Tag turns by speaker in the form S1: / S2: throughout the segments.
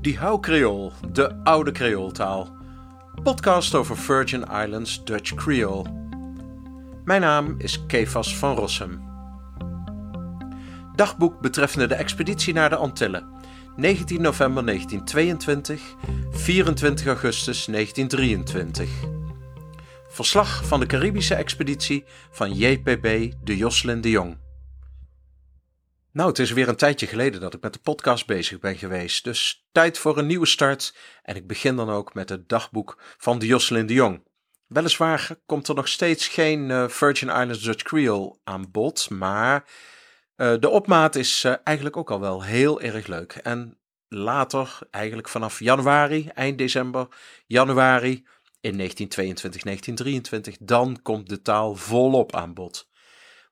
S1: Die Hou Creole, de oude Creooltaal. Podcast over Virgin Islands Dutch Creole. Mijn naam is Kefas van Rossum. Dagboek betreffende de expeditie naar de Antillen. 19 november 1922, 24 augustus 1923. Verslag van de Caribische expeditie van JPB de Jocelyn de Jong. Nou, het is weer een tijdje geleden dat ik met de podcast bezig ben geweest, dus tijd voor een nieuwe start. En ik begin dan ook met het dagboek van de Jocelyn de Jong. Weliswaar komt er nog steeds geen uh, Virgin Islands Dutch Creole aan bod, maar uh, de opmaat is uh, eigenlijk ook al wel heel erg leuk. En later, eigenlijk vanaf januari, eind december, januari in 1922, 1923, dan komt de taal volop aan bod.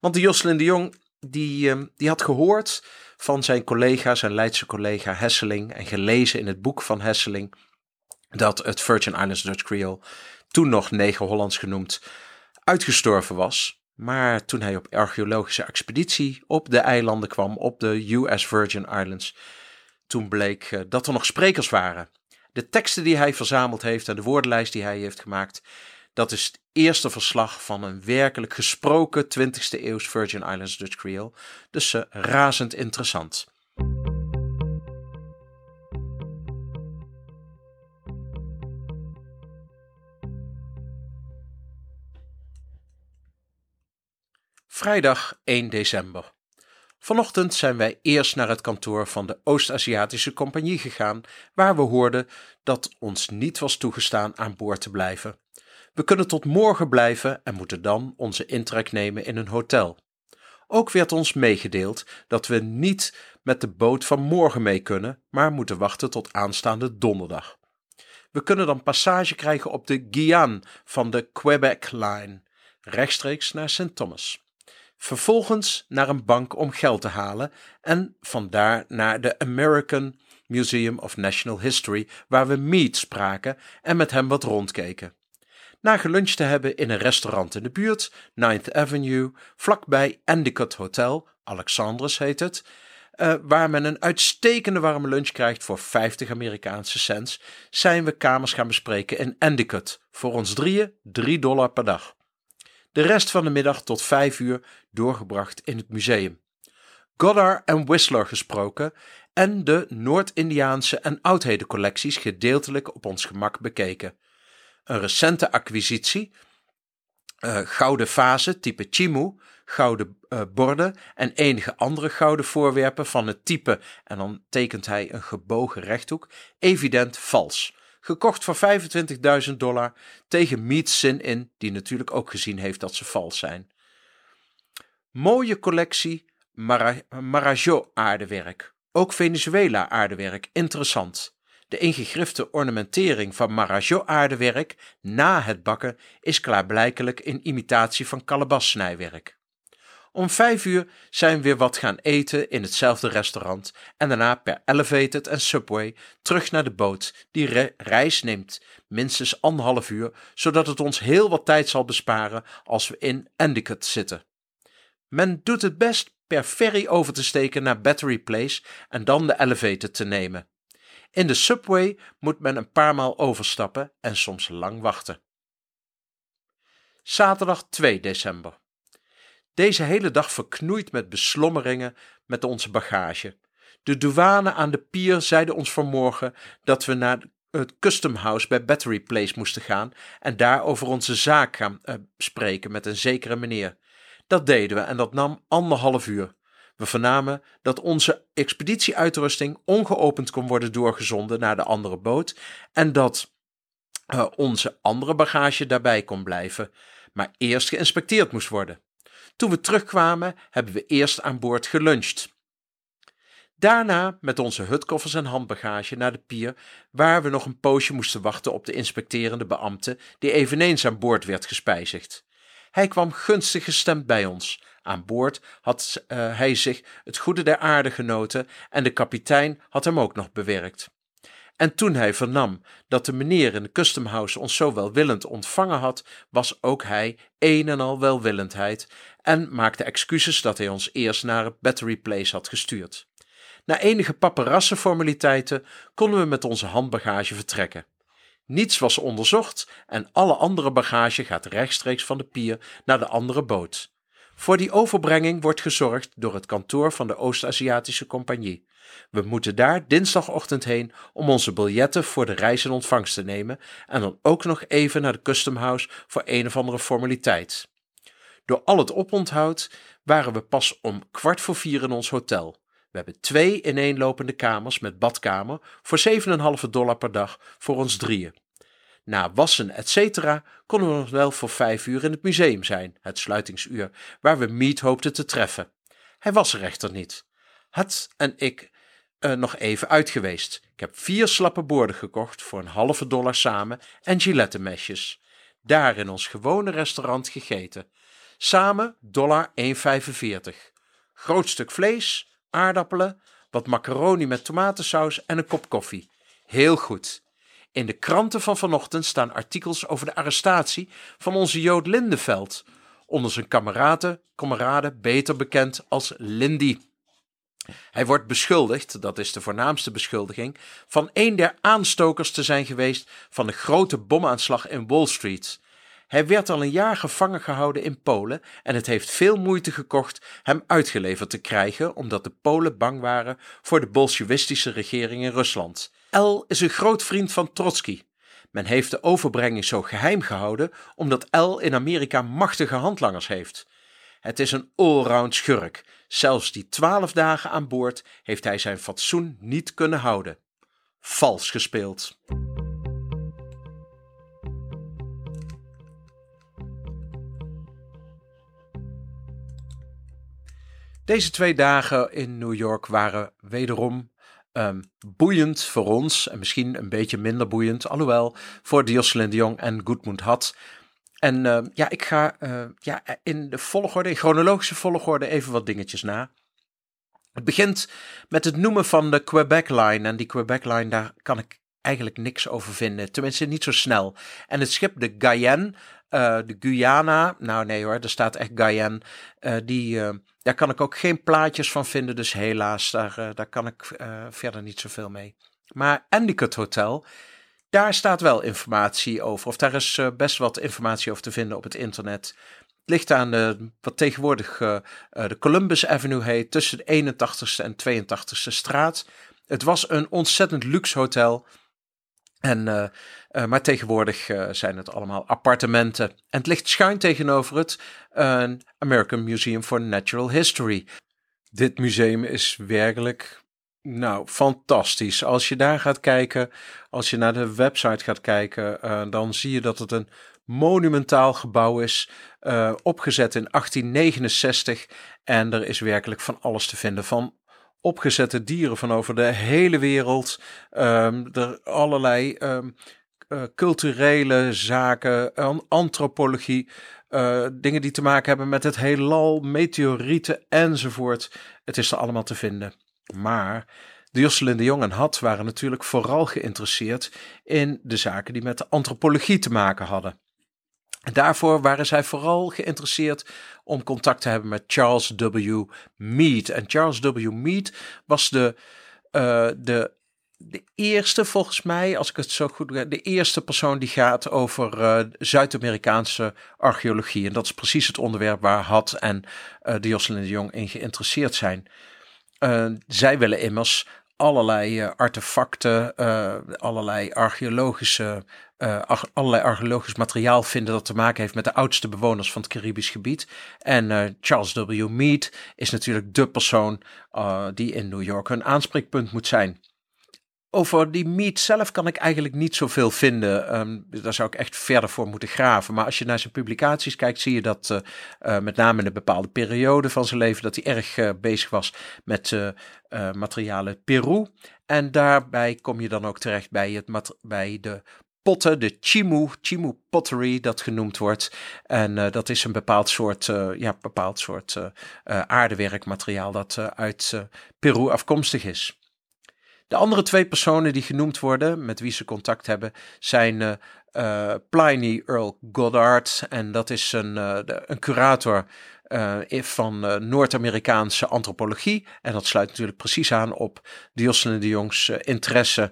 S1: Want de Jocelyn de Jong die, ehm, die had gehoord van zijn collega, zijn Leidse collega Hesseling, en gelezen in het boek van Hesseling dat het Virgin Islands Dutch Creole, toen nog Negen Hollands genoemd, uitgestorven was. Maar toen hij op archeologische expeditie op de eilanden kwam, op de US Virgin Islands, toen bleek eh, dat er nog sprekers waren. De teksten die hij verzameld heeft en de woordenlijst die hij heeft gemaakt, dat is het eerste verslag van een werkelijk gesproken 20e eeuws Virgin Islands Dutch Creole. Dus uh, razend interessant. Vrijdag 1 december. Vanochtend zijn wij eerst naar het kantoor van de Oost-Aziatische Compagnie gegaan, waar we hoorden dat ons niet was toegestaan aan boord te blijven. We kunnen tot morgen blijven en moeten dan onze intrek nemen in een hotel. Ook werd ons meegedeeld dat we niet met de boot van morgen mee kunnen, maar moeten wachten tot aanstaande donderdag. We kunnen dan passage krijgen op de Guyane van de Quebec Line, rechtstreeks naar St. Thomas. Vervolgens naar een bank om geld te halen en vandaar naar de American Museum of National History, waar we Mead spraken en met hem wat rondkeken. Na geluncht te hebben in een restaurant in de buurt, 9th Avenue, vlakbij Endicott Hotel, Alexandrus heet het, uh, waar men een uitstekende warme lunch krijgt voor 50 Amerikaanse cents, zijn we kamers gaan bespreken in Endicott. Voor ons drieën 3 dollar per dag. De rest van de middag tot 5 uur doorgebracht in het museum. Goddard en Whistler gesproken en de Noord-Indiaanse en oudhedencollecties gedeeltelijk op ons gemak bekeken een recente acquisitie. Uh, gouden vazen type Chimu, gouden uh, borden en enige andere gouden voorwerpen van het type, en dan tekent hij een gebogen rechthoek, evident vals. Gekocht voor 25.000 dollar tegen Meets Sin in, die natuurlijk ook gezien heeft dat ze vals zijn. Mooie collectie Mara Marajo aardewerk. Ook Venezuela aardewerk, interessant. De ingegrifte ornamentering van Marajo-aardewerk na het bakken is klaarblijkelijk in imitatie van kalabassnijwerk. Om vijf uur zijn we weer wat gaan eten in hetzelfde restaurant en daarna per elevated en subway terug naar de boot. Die reis neemt minstens anderhalf uur, zodat het ons heel wat tijd zal besparen als we in Endicott zitten. Men doet het best per ferry over te steken naar Battery Place en dan de elevated te nemen. In de subway moet men een paar maal overstappen en soms lang wachten. Zaterdag 2 december. Deze hele dag verknoeid met beslommeringen met onze bagage. De douane aan de pier zeide ons vanmorgen dat we naar het Custom House bij Battery Place moesten gaan en daar over onze zaak gaan uh, spreken met een zekere meneer. Dat deden we en dat nam anderhalf uur. We vernamen dat onze expeditieuitrusting ongeopend kon worden doorgezonden naar de andere boot en dat uh, onze andere bagage daarbij kon blijven, maar eerst geïnspecteerd moest worden. Toen we terugkwamen, hebben we eerst aan boord geluncht. Daarna met onze hutkoffers en handbagage naar de pier, waar we nog een poosje moesten wachten op de inspecterende beambte, die eveneens aan boord werd gespijzigd. Hij kwam gunstig gestemd bij ons, aan boord had uh, hij zich het goede der aarde genoten en de kapitein had hem ook nog bewerkt. En toen hij vernam dat de meneer in de custom house ons zo welwillend ontvangen had, was ook hij een en al welwillendheid en maakte excuses dat hij ons eerst naar Battery Place had gestuurd. Na enige paparassenformaliteiten konden we met onze handbagage vertrekken. Niets was onderzocht en alle andere bagage gaat rechtstreeks van de pier naar de andere boot. Voor die overbrenging wordt gezorgd door het kantoor van de Oost-Aziatische Compagnie. We moeten daar dinsdagochtend heen om onze biljetten voor de reis in ontvangst te nemen en dan ook nog even naar de Custom House voor een of andere formaliteit. Door al het oponthoud waren we pas om kwart voor vier in ons hotel. We hebben twee ineenlopende kamers met badkamer voor 7,5 dollar per dag voor ons drieën. Na wassen, etc. konden we nog wel voor vijf uur in het museum zijn, het sluitingsuur, waar we Mead hoopten te treffen. Hij was er echter niet. Had en ik uh, nog even uit geweest. Ik heb vier slappe borden gekocht voor een halve dollar samen en gilettenmesjes. Daar in ons gewone restaurant gegeten. Samen dollar 1,45. Groot stuk vlees, aardappelen, wat macaroni met tomatensaus en een kop koffie. Heel goed. In de kranten van vanochtend staan artikels over de arrestatie van onze Jood Lindeveld, onder zijn kameraden, kameraden beter bekend als Lindy. Hij wordt beschuldigd, dat is de voornaamste beschuldiging, van een der aanstokers te zijn geweest van de grote bomaanslag in Wall Street. Hij werd al een jaar gevangen gehouden in Polen en het heeft veel moeite gekocht hem uitgeleverd te krijgen, omdat de Polen bang waren voor de bolsjewistische regering in Rusland. L is een groot vriend van Trotsky. Men heeft de overbrenging zo geheim gehouden omdat L in Amerika machtige handlangers heeft. Het is een allround schurk. Zelfs die twaalf dagen aan boord heeft hij zijn fatsoen niet kunnen houden. Vals gespeeld. Deze twee dagen in New York waren wederom um, boeiend voor ons en misschien een beetje minder boeiend, alhoewel voor Jocelyn de Jong en Goodmund had. En uh, ja, ik ga uh, ja, in de volgorde, in chronologische volgorde, even wat dingetjes na. Het begint met het noemen van de Quebec Line. En die Quebec Line, daar kan ik eigenlijk niks over vinden. Tenminste, niet zo snel. En het schip, de Guyane, uh, de Guyana. Nou, nee hoor, er staat echt Guyane. die daar kan ik ook geen plaatjes van vinden, dus helaas, daar, uh, daar kan ik uh, verder niet zoveel mee. Maar Endicott Hotel, daar staat wel informatie over, of daar is uh, best wat informatie over te vinden op het internet. Het ligt aan de, wat tegenwoordig de Columbus Avenue heet, tussen de 81ste en 82ste straat. Het was een ontzettend luxe hotel. En, uh, uh, maar tegenwoordig uh, zijn het allemaal appartementen. En het ligt schuin tegenover het American Museum for Natural History. Dit museum is werkelijk, nou, fantastisch. Als je daar gaat kijken, als je naar de website gaat kijken, dan zie je dat het een monumentaal gebouw is, opgezet in 1869. En er is werkelijk van alles te vinden. Van opgezette dieren van over de hele wereld. Um, er allerlei um, uh, culturele zaken, antropologie, uh, dingen die te maken hebben met het heelal, meteorieten enzovoort. Het is er allemaal te vinden. Maar de Jocelyn de Jong en Had waren natuurlijk vooral geïnteresseerd in de zaken die met de antropologie te maken hadden. Daarvoor waren zij vooral geïnteresseerd om contact te hebben met Charles W. Mead. En Charles W. Mead was de, uh, de, de eerste, volgens mij, als ik het zo goed de eerste persoon die gaat over uh, Zuid-Amerikaanse archeologie. En dat is precies het onderwerp waar Had en uh, de de Jong in geïnteresseerd zijn. zij willen immers allerlei artefacten, allerlei archeologische uh, allerlei archeologisch materiaal vinden dat te maken heeft met de oudste bewoners van het Caribisch gebied. En uh, Charles W. Mead is natuurlijk de persoon uh, die in New York een aanspreekpunt moet zijn. Over die Mead zelf kan ik eigenlijk niet zoveel vinden. Um, daar zou ik echt verder voor moeten graven. Maar als je naar zijn publicaties kijkt, zie je dat met name in een bepaalde periode van zijn leven, dat hij erg bezig was met materialen Peru. En daarbij kom je dan ook terecht bij, het bij de potten, de chimu, chimu pottery dat genoemd wordt. En uh, dat is een bepaald soort, uh, ja, bepaald soort uh, aardewerkmateriaal dat uit Peru afkomstig is. De andere twee personen die genoemd worden, met wie ze contact hebben, zijn Pliny Earl Goddard. En dat is een, een curator van Noord-Amerikaanse antropologie. En dat sluit natuurlijk precies aan op Jocelyn de Jongs interesse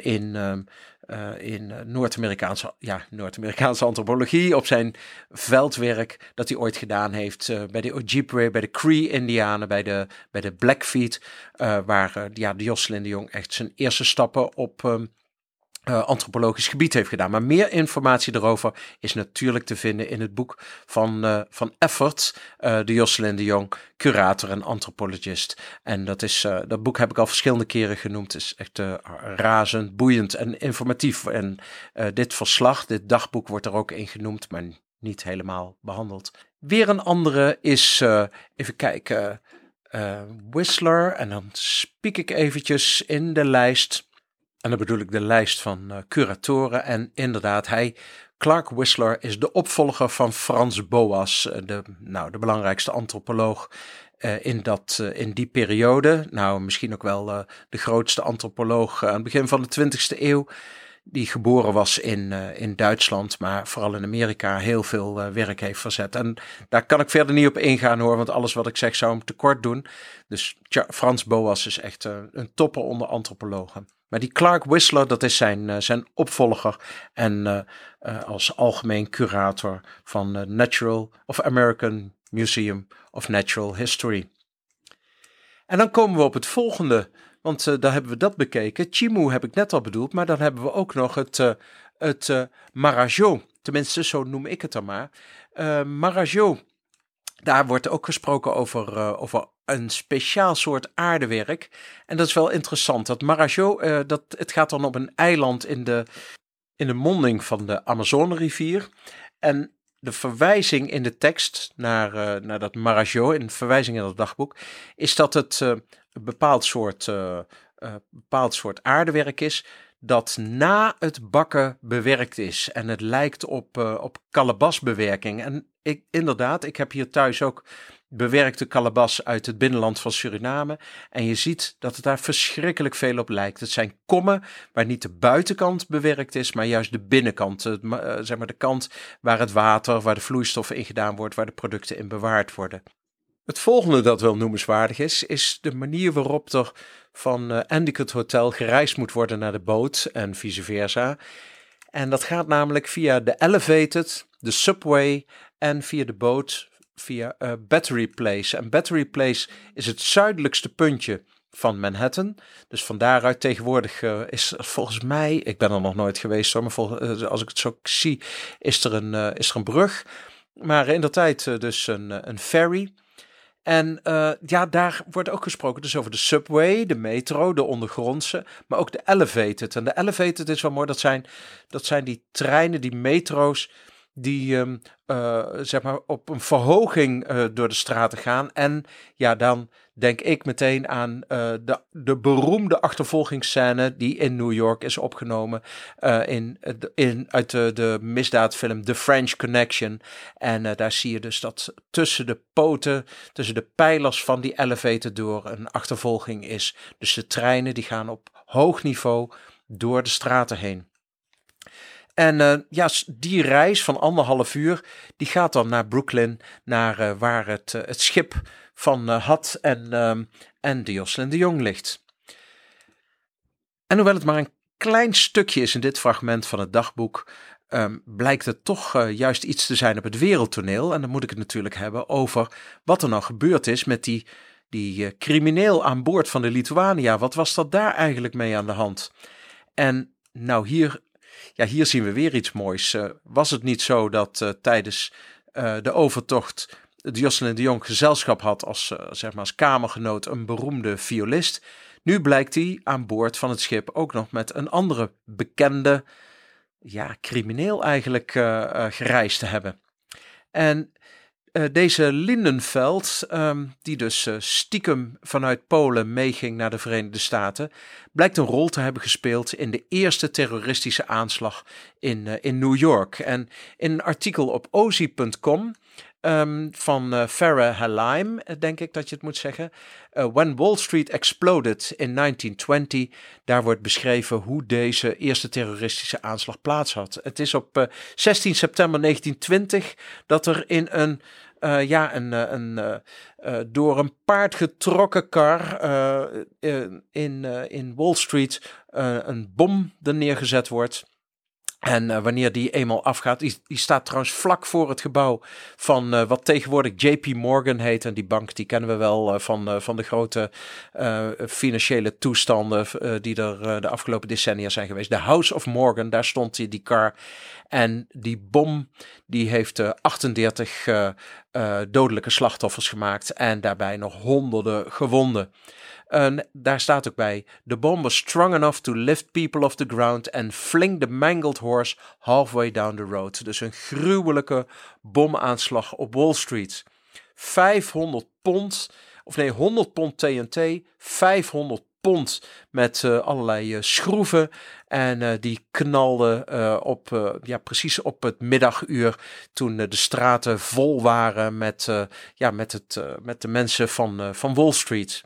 S1: in ehm, uh, in eh, Noord-Amerikaanse ja, Noord-Amerikaanse antropologie, op zijn veldwerk dat hij ooit gedaan heeft uh, bij de Ojibwe, bij de Cree-Indianen, bij de, bij de Blackfeet, waar ja, de Jocelyn de Jong echt zijn eerste stappen op um, uh, antropologisch gebied heeft gedaan. Maar meer informatie daarover is natuurlijk te vinden in het boek van, uh, van Effort, uh, de Jocelyn de Jong, curator en antropologist. En dat, is, dat boek heb ik al verschillende keren genoemd. Het is echt razend, boeiend en informatief. En dit verslag, dit dagboek wordt er ook in genoemd, maar niet helemaal behandeld. Weer een andere is, even kijken, Whistler. En dan spiek ik eventjes in de lijst. En dan bedoel ik de lijst van uh, curatoren. En inderdaad, hij, Clark Whistler, is de opvolger van Frans Boas, eh, de, nou, de belangrijkste antropoloog uh, in, dat, in die periode. Nou, misschien ook wel de grootste antropoloog aan het begin van de 20e eeuw. Die geboren was in, in Duitsland, maar vooral in Amerika heel veel werk heeft verzet. En daar kan ik verder niet op ingaan hoor, want alles wat ik zeg zou hem tekort doen. Dus tja, Frans Boas is echt een topper onder antropologen. Maar die Clark Whistler, dat is zijn, uh, zijn opvolger. En uh, uh, als algemeen curator van Natural of American Museum of Natural History. En dan komen we op het volgende, want daar hebben we dat bekeken. Chimu heb ik net al bedoeld, maar dan hebben we ook nog het, het Marajo. Tenminste, zo noem ik het dan maar. Marajo, daar wordt ook gesproken over, over een speciaal soort aardewerk. En dat is wel interessant. Dat Marajo, uh, dat, het gaat dan op een eiland in de, in de monding van de Amazonerivier. En de verwijzing in de tekst naar, uh, naar dat Marajo, in verwijzing in het dagboek, is dat het een bepaald soort, bepaald soort aardewerk is dat na het bakken bewerkt is. En het lijkt op, op kalebasbewerking. En ik, inderdaad, ik heb hier thuis ook bewerkte kalabas uit het binnenland van Suriname. En je ziet dat het daar verschrikkelijk veel op lijkt. Het zijn kommen waar niet de buitenkant bewerkt is, maar juist de binnenkant. Eh, zeg maar de kant waar het water, waar de vloeistoffen in gedaan wordt, waar de producten in bewaard worden. Het volgende dat wel noemenswaardig is, is de manier waarop er van uh, Endicott Hotel gereisd moet worden naar de boot en vice versa. En dat gaat namelijk via de elevated, de subway en via de boot via uh, Battery Place. En Battery Place is het zuidelijkste puntje van Manhattan. Dus van daaruit tegenwoordig uh, is volgens mij, ik ben er nog nooit geweest hoor, maar als ik het zo zie, is er een, is er een brug. Maar in de tijd dus een, een ferry. En ja, daar wordt ook gesproken dus over de subway, de metro, de ondergrondse, maar ook de elevated. En de elevated is wel mooi, dat zijn, dat zijn die treinen, die metro's, die um, uh, zeg maar op een verhoging uh, door de straten gaan. En ja, dan denk ik meteen aan uh, de, de beroemde achtervolgingsscène die in New York is opgenomen in, in, uit de, de misdaadfilm The French Connection. En daar zie je dus dat tussen de poten, tussen de pijlers van die elevator door een achtervolging is. Dus de treinen die gaan op hoog niveau door de straten heen. En uh, ja, die reis van anderhalf uur, die gaat dan naar Brooklyn, naar uh, waar het, uh, het schip van Had en, um, en de Jocelyn de Jong ligt. En hoewel het maar een klein stukje is in dit fragment van het dagboek, um, blijkt het toch juist iets te zijn op het wereldtoneel. En dan moet ik het natuurlijk hebben over wat er nou gebeurd is met die, die crimineel aan boord van de Lituania. Wat was dat daar eigenlijk mee aan de hand? En nou, hier ja, hier zien we weer iets moois. Uh, was het niet zo dat uh, tijdens uh, de overtocht Jocelyn de Jong gezelschap had als, zeg maar als kamergenoot een beroemde violist? Nu blijkt hij aan boord van het schip ook nog met een andere bekende, ja, crimineel eigenlijk gereisd te hebben. En uh, deze Lindenveld, um, die dus uh, stiekem vanuit Polen meeging naar de Verenigde Staten, blijkt een rol te hebben gespeeld in de eerste terroristische aanslag in, uh, in New York. En in een artikel op ozi.com um, van Farah Halaim, denk ik dat je het moet zeggen. When Wall Street Exploded in 1920. Daar wordt beschreven hoe deze eerste terroristische aanslag plaats had. Het is op uh, 16 september 1920 dat er in een Uh, ja, een, een uh, door een paard getrokken kar in, in Wall Street een bom er neergezet wordt. En uh, wanneer die eenmaal afgaat, die, staat trouwens vlak voor het gebouw van uh, wat tegenwoordig JP Morgan heet. En die bank die kennen we wel uh, van, van de grote financiële toestanden die er de afgelopen decennia zijn geweest. De House of Morgan, daar stond die, die car. En die bom die heeft 38 dodelijke slachtoffers gemaakt en daarbij nog honderden gewonden. En daar staat ook bij: The bomb was strong enough to lift people off the ground and fling the mangled horse halfway down the road. Dus een gruwelijke bomaanslag op Wall Street. 500 pond, of nee, 100 pond TNT, 500 pond met uh, allerlei uh, schroeven. En uh, die knalde op, ja, precies op het middaguur toen de straten vol waren met, ja, met, het, met de mensen van, van Wall Street.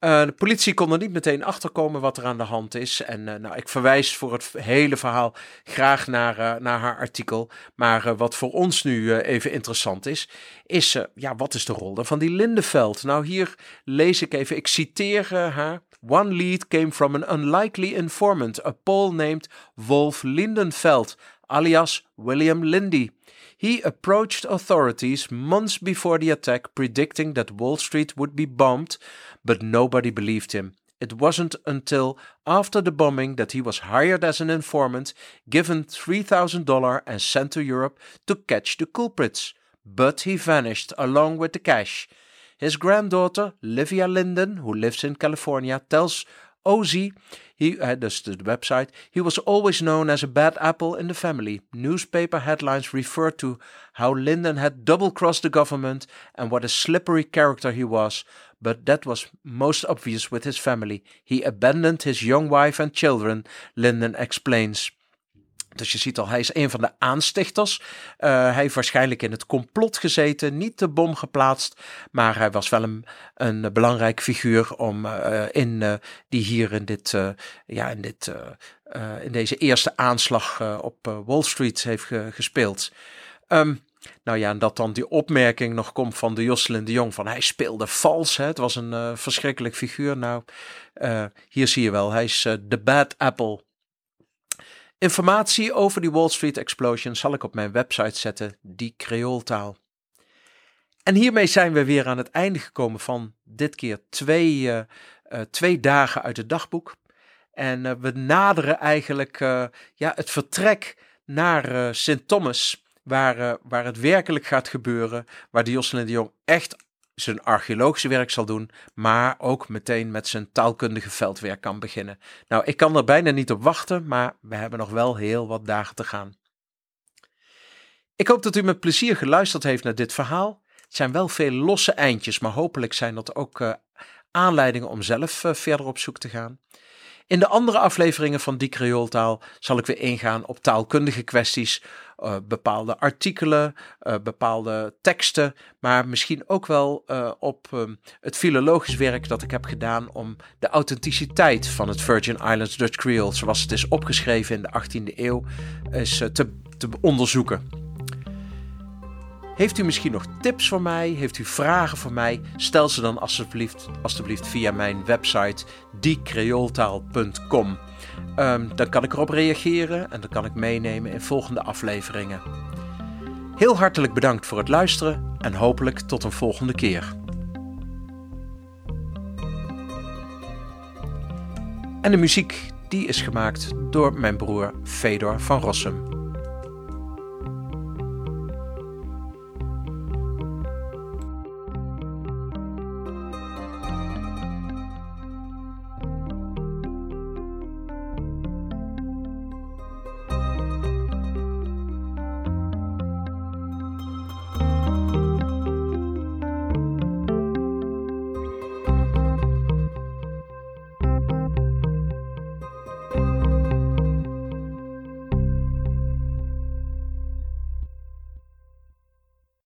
S1: Uh, de politie kon er niet meteen achterkomen wat er aan de hand is. En uh, nou, ik verwijs voor het hele verhaal graag naar, uh, naar haar artikel. Maar wat voor ons nu even interessant is, is ja, wat is de rol dan van die Lindeveld? Nou, hier lees ik even, ik citeer haar. One lead came from an unlikely informant, a Pole named Wolf Lindenfeld, alias William Lindy. He approached authorities months before the attack, predicting that Wall Street would be bombed, but nobody believed him. It wasn't until after the bombing that he was hired as an informant, given $3,000 and sent to Europe to catch the culprits. But he vanished along with the cash. His granddaughter, Livia Linden, who lives in California, tells OZ he, uh, dus the website, he was always known as a bad apple in the family. Newspaper headlines referred to how Lyndon had double crossed the government and what a slippery character he was, but that was most obvious with his family. He abandoned his young wife and children, Lyndon explains. Dus je ziet al, hij is een van de aanstichters. Uh, hij heeft waarschijnlijk in het complot gezeten, niet de bom geplaatst, maar hij was wel een, een belangrijk figuur om uh, in uh, die hier in dit, ja, in dit, in deze eerste aanslag op Wall Street heeft ge gespeeld. Um, nou ja, en dat dan die opmerking nog komt van de Jocelyn de Jong van hij speelde vals. Hè? Het was een verschrikkelijk figuur. Nou, hier zie je wel, hij is de bad apple Informatie over die Wall Street explosion zal ik op mijn website zetten, die Creooltaal. En hiermee zijn we weer aan het einde gekomen van dit keer twee, uh, uh, twee dagen uit het dagboek. En uh, we naderen eigenlijk ja, het vertrek naar Sint Thomas, waar, waar het werkelijk gaat gebeuren, waar Jocelyn de Jong echt zijn archeologische werk zal doen, maar ook meteen met zijn taalkundige veldwerk kan beginnen. Nou, ik kan er bijna niet op wachten, maar we hebben nog wel heel wat dagen te gaan. Ik hoop dat u met plezier geluisterd heeft naar dit verhaal. Het zijn wel veel losse eindjes, maar hopelijk zijn dat ook uh, aanleidingen om zelf uh, verder op zoek te gaan. In de andere afleveringen van Die Creooltaal zal ik weer ingaan op taalkundige kwesties, uh, bepaalde artikelen, uh, bepaalde teksten, maar misschien ook wel uh, op um, het filologisch werk dat ik heb gedaan om de authenticiteit van het Virgin Islands Dutch Creole, zoals het is opgeschreven in de 18e eeuw, te, te onderzoeken. Heeft u misschien nog tips voor mij? Heeft u vragen voor mij? Stel ze dan alsjeblieft, via mijn website diecreoltaal.com. Um, dan kan ik erop reageren en dan kan ik meenemen in volgende afleveringen. Heel hartelijk bedankt voor het luisteren en hopelijk tot een volgende keer. En de muziek die is gemaakt door mijn broer Fedor van Rossum.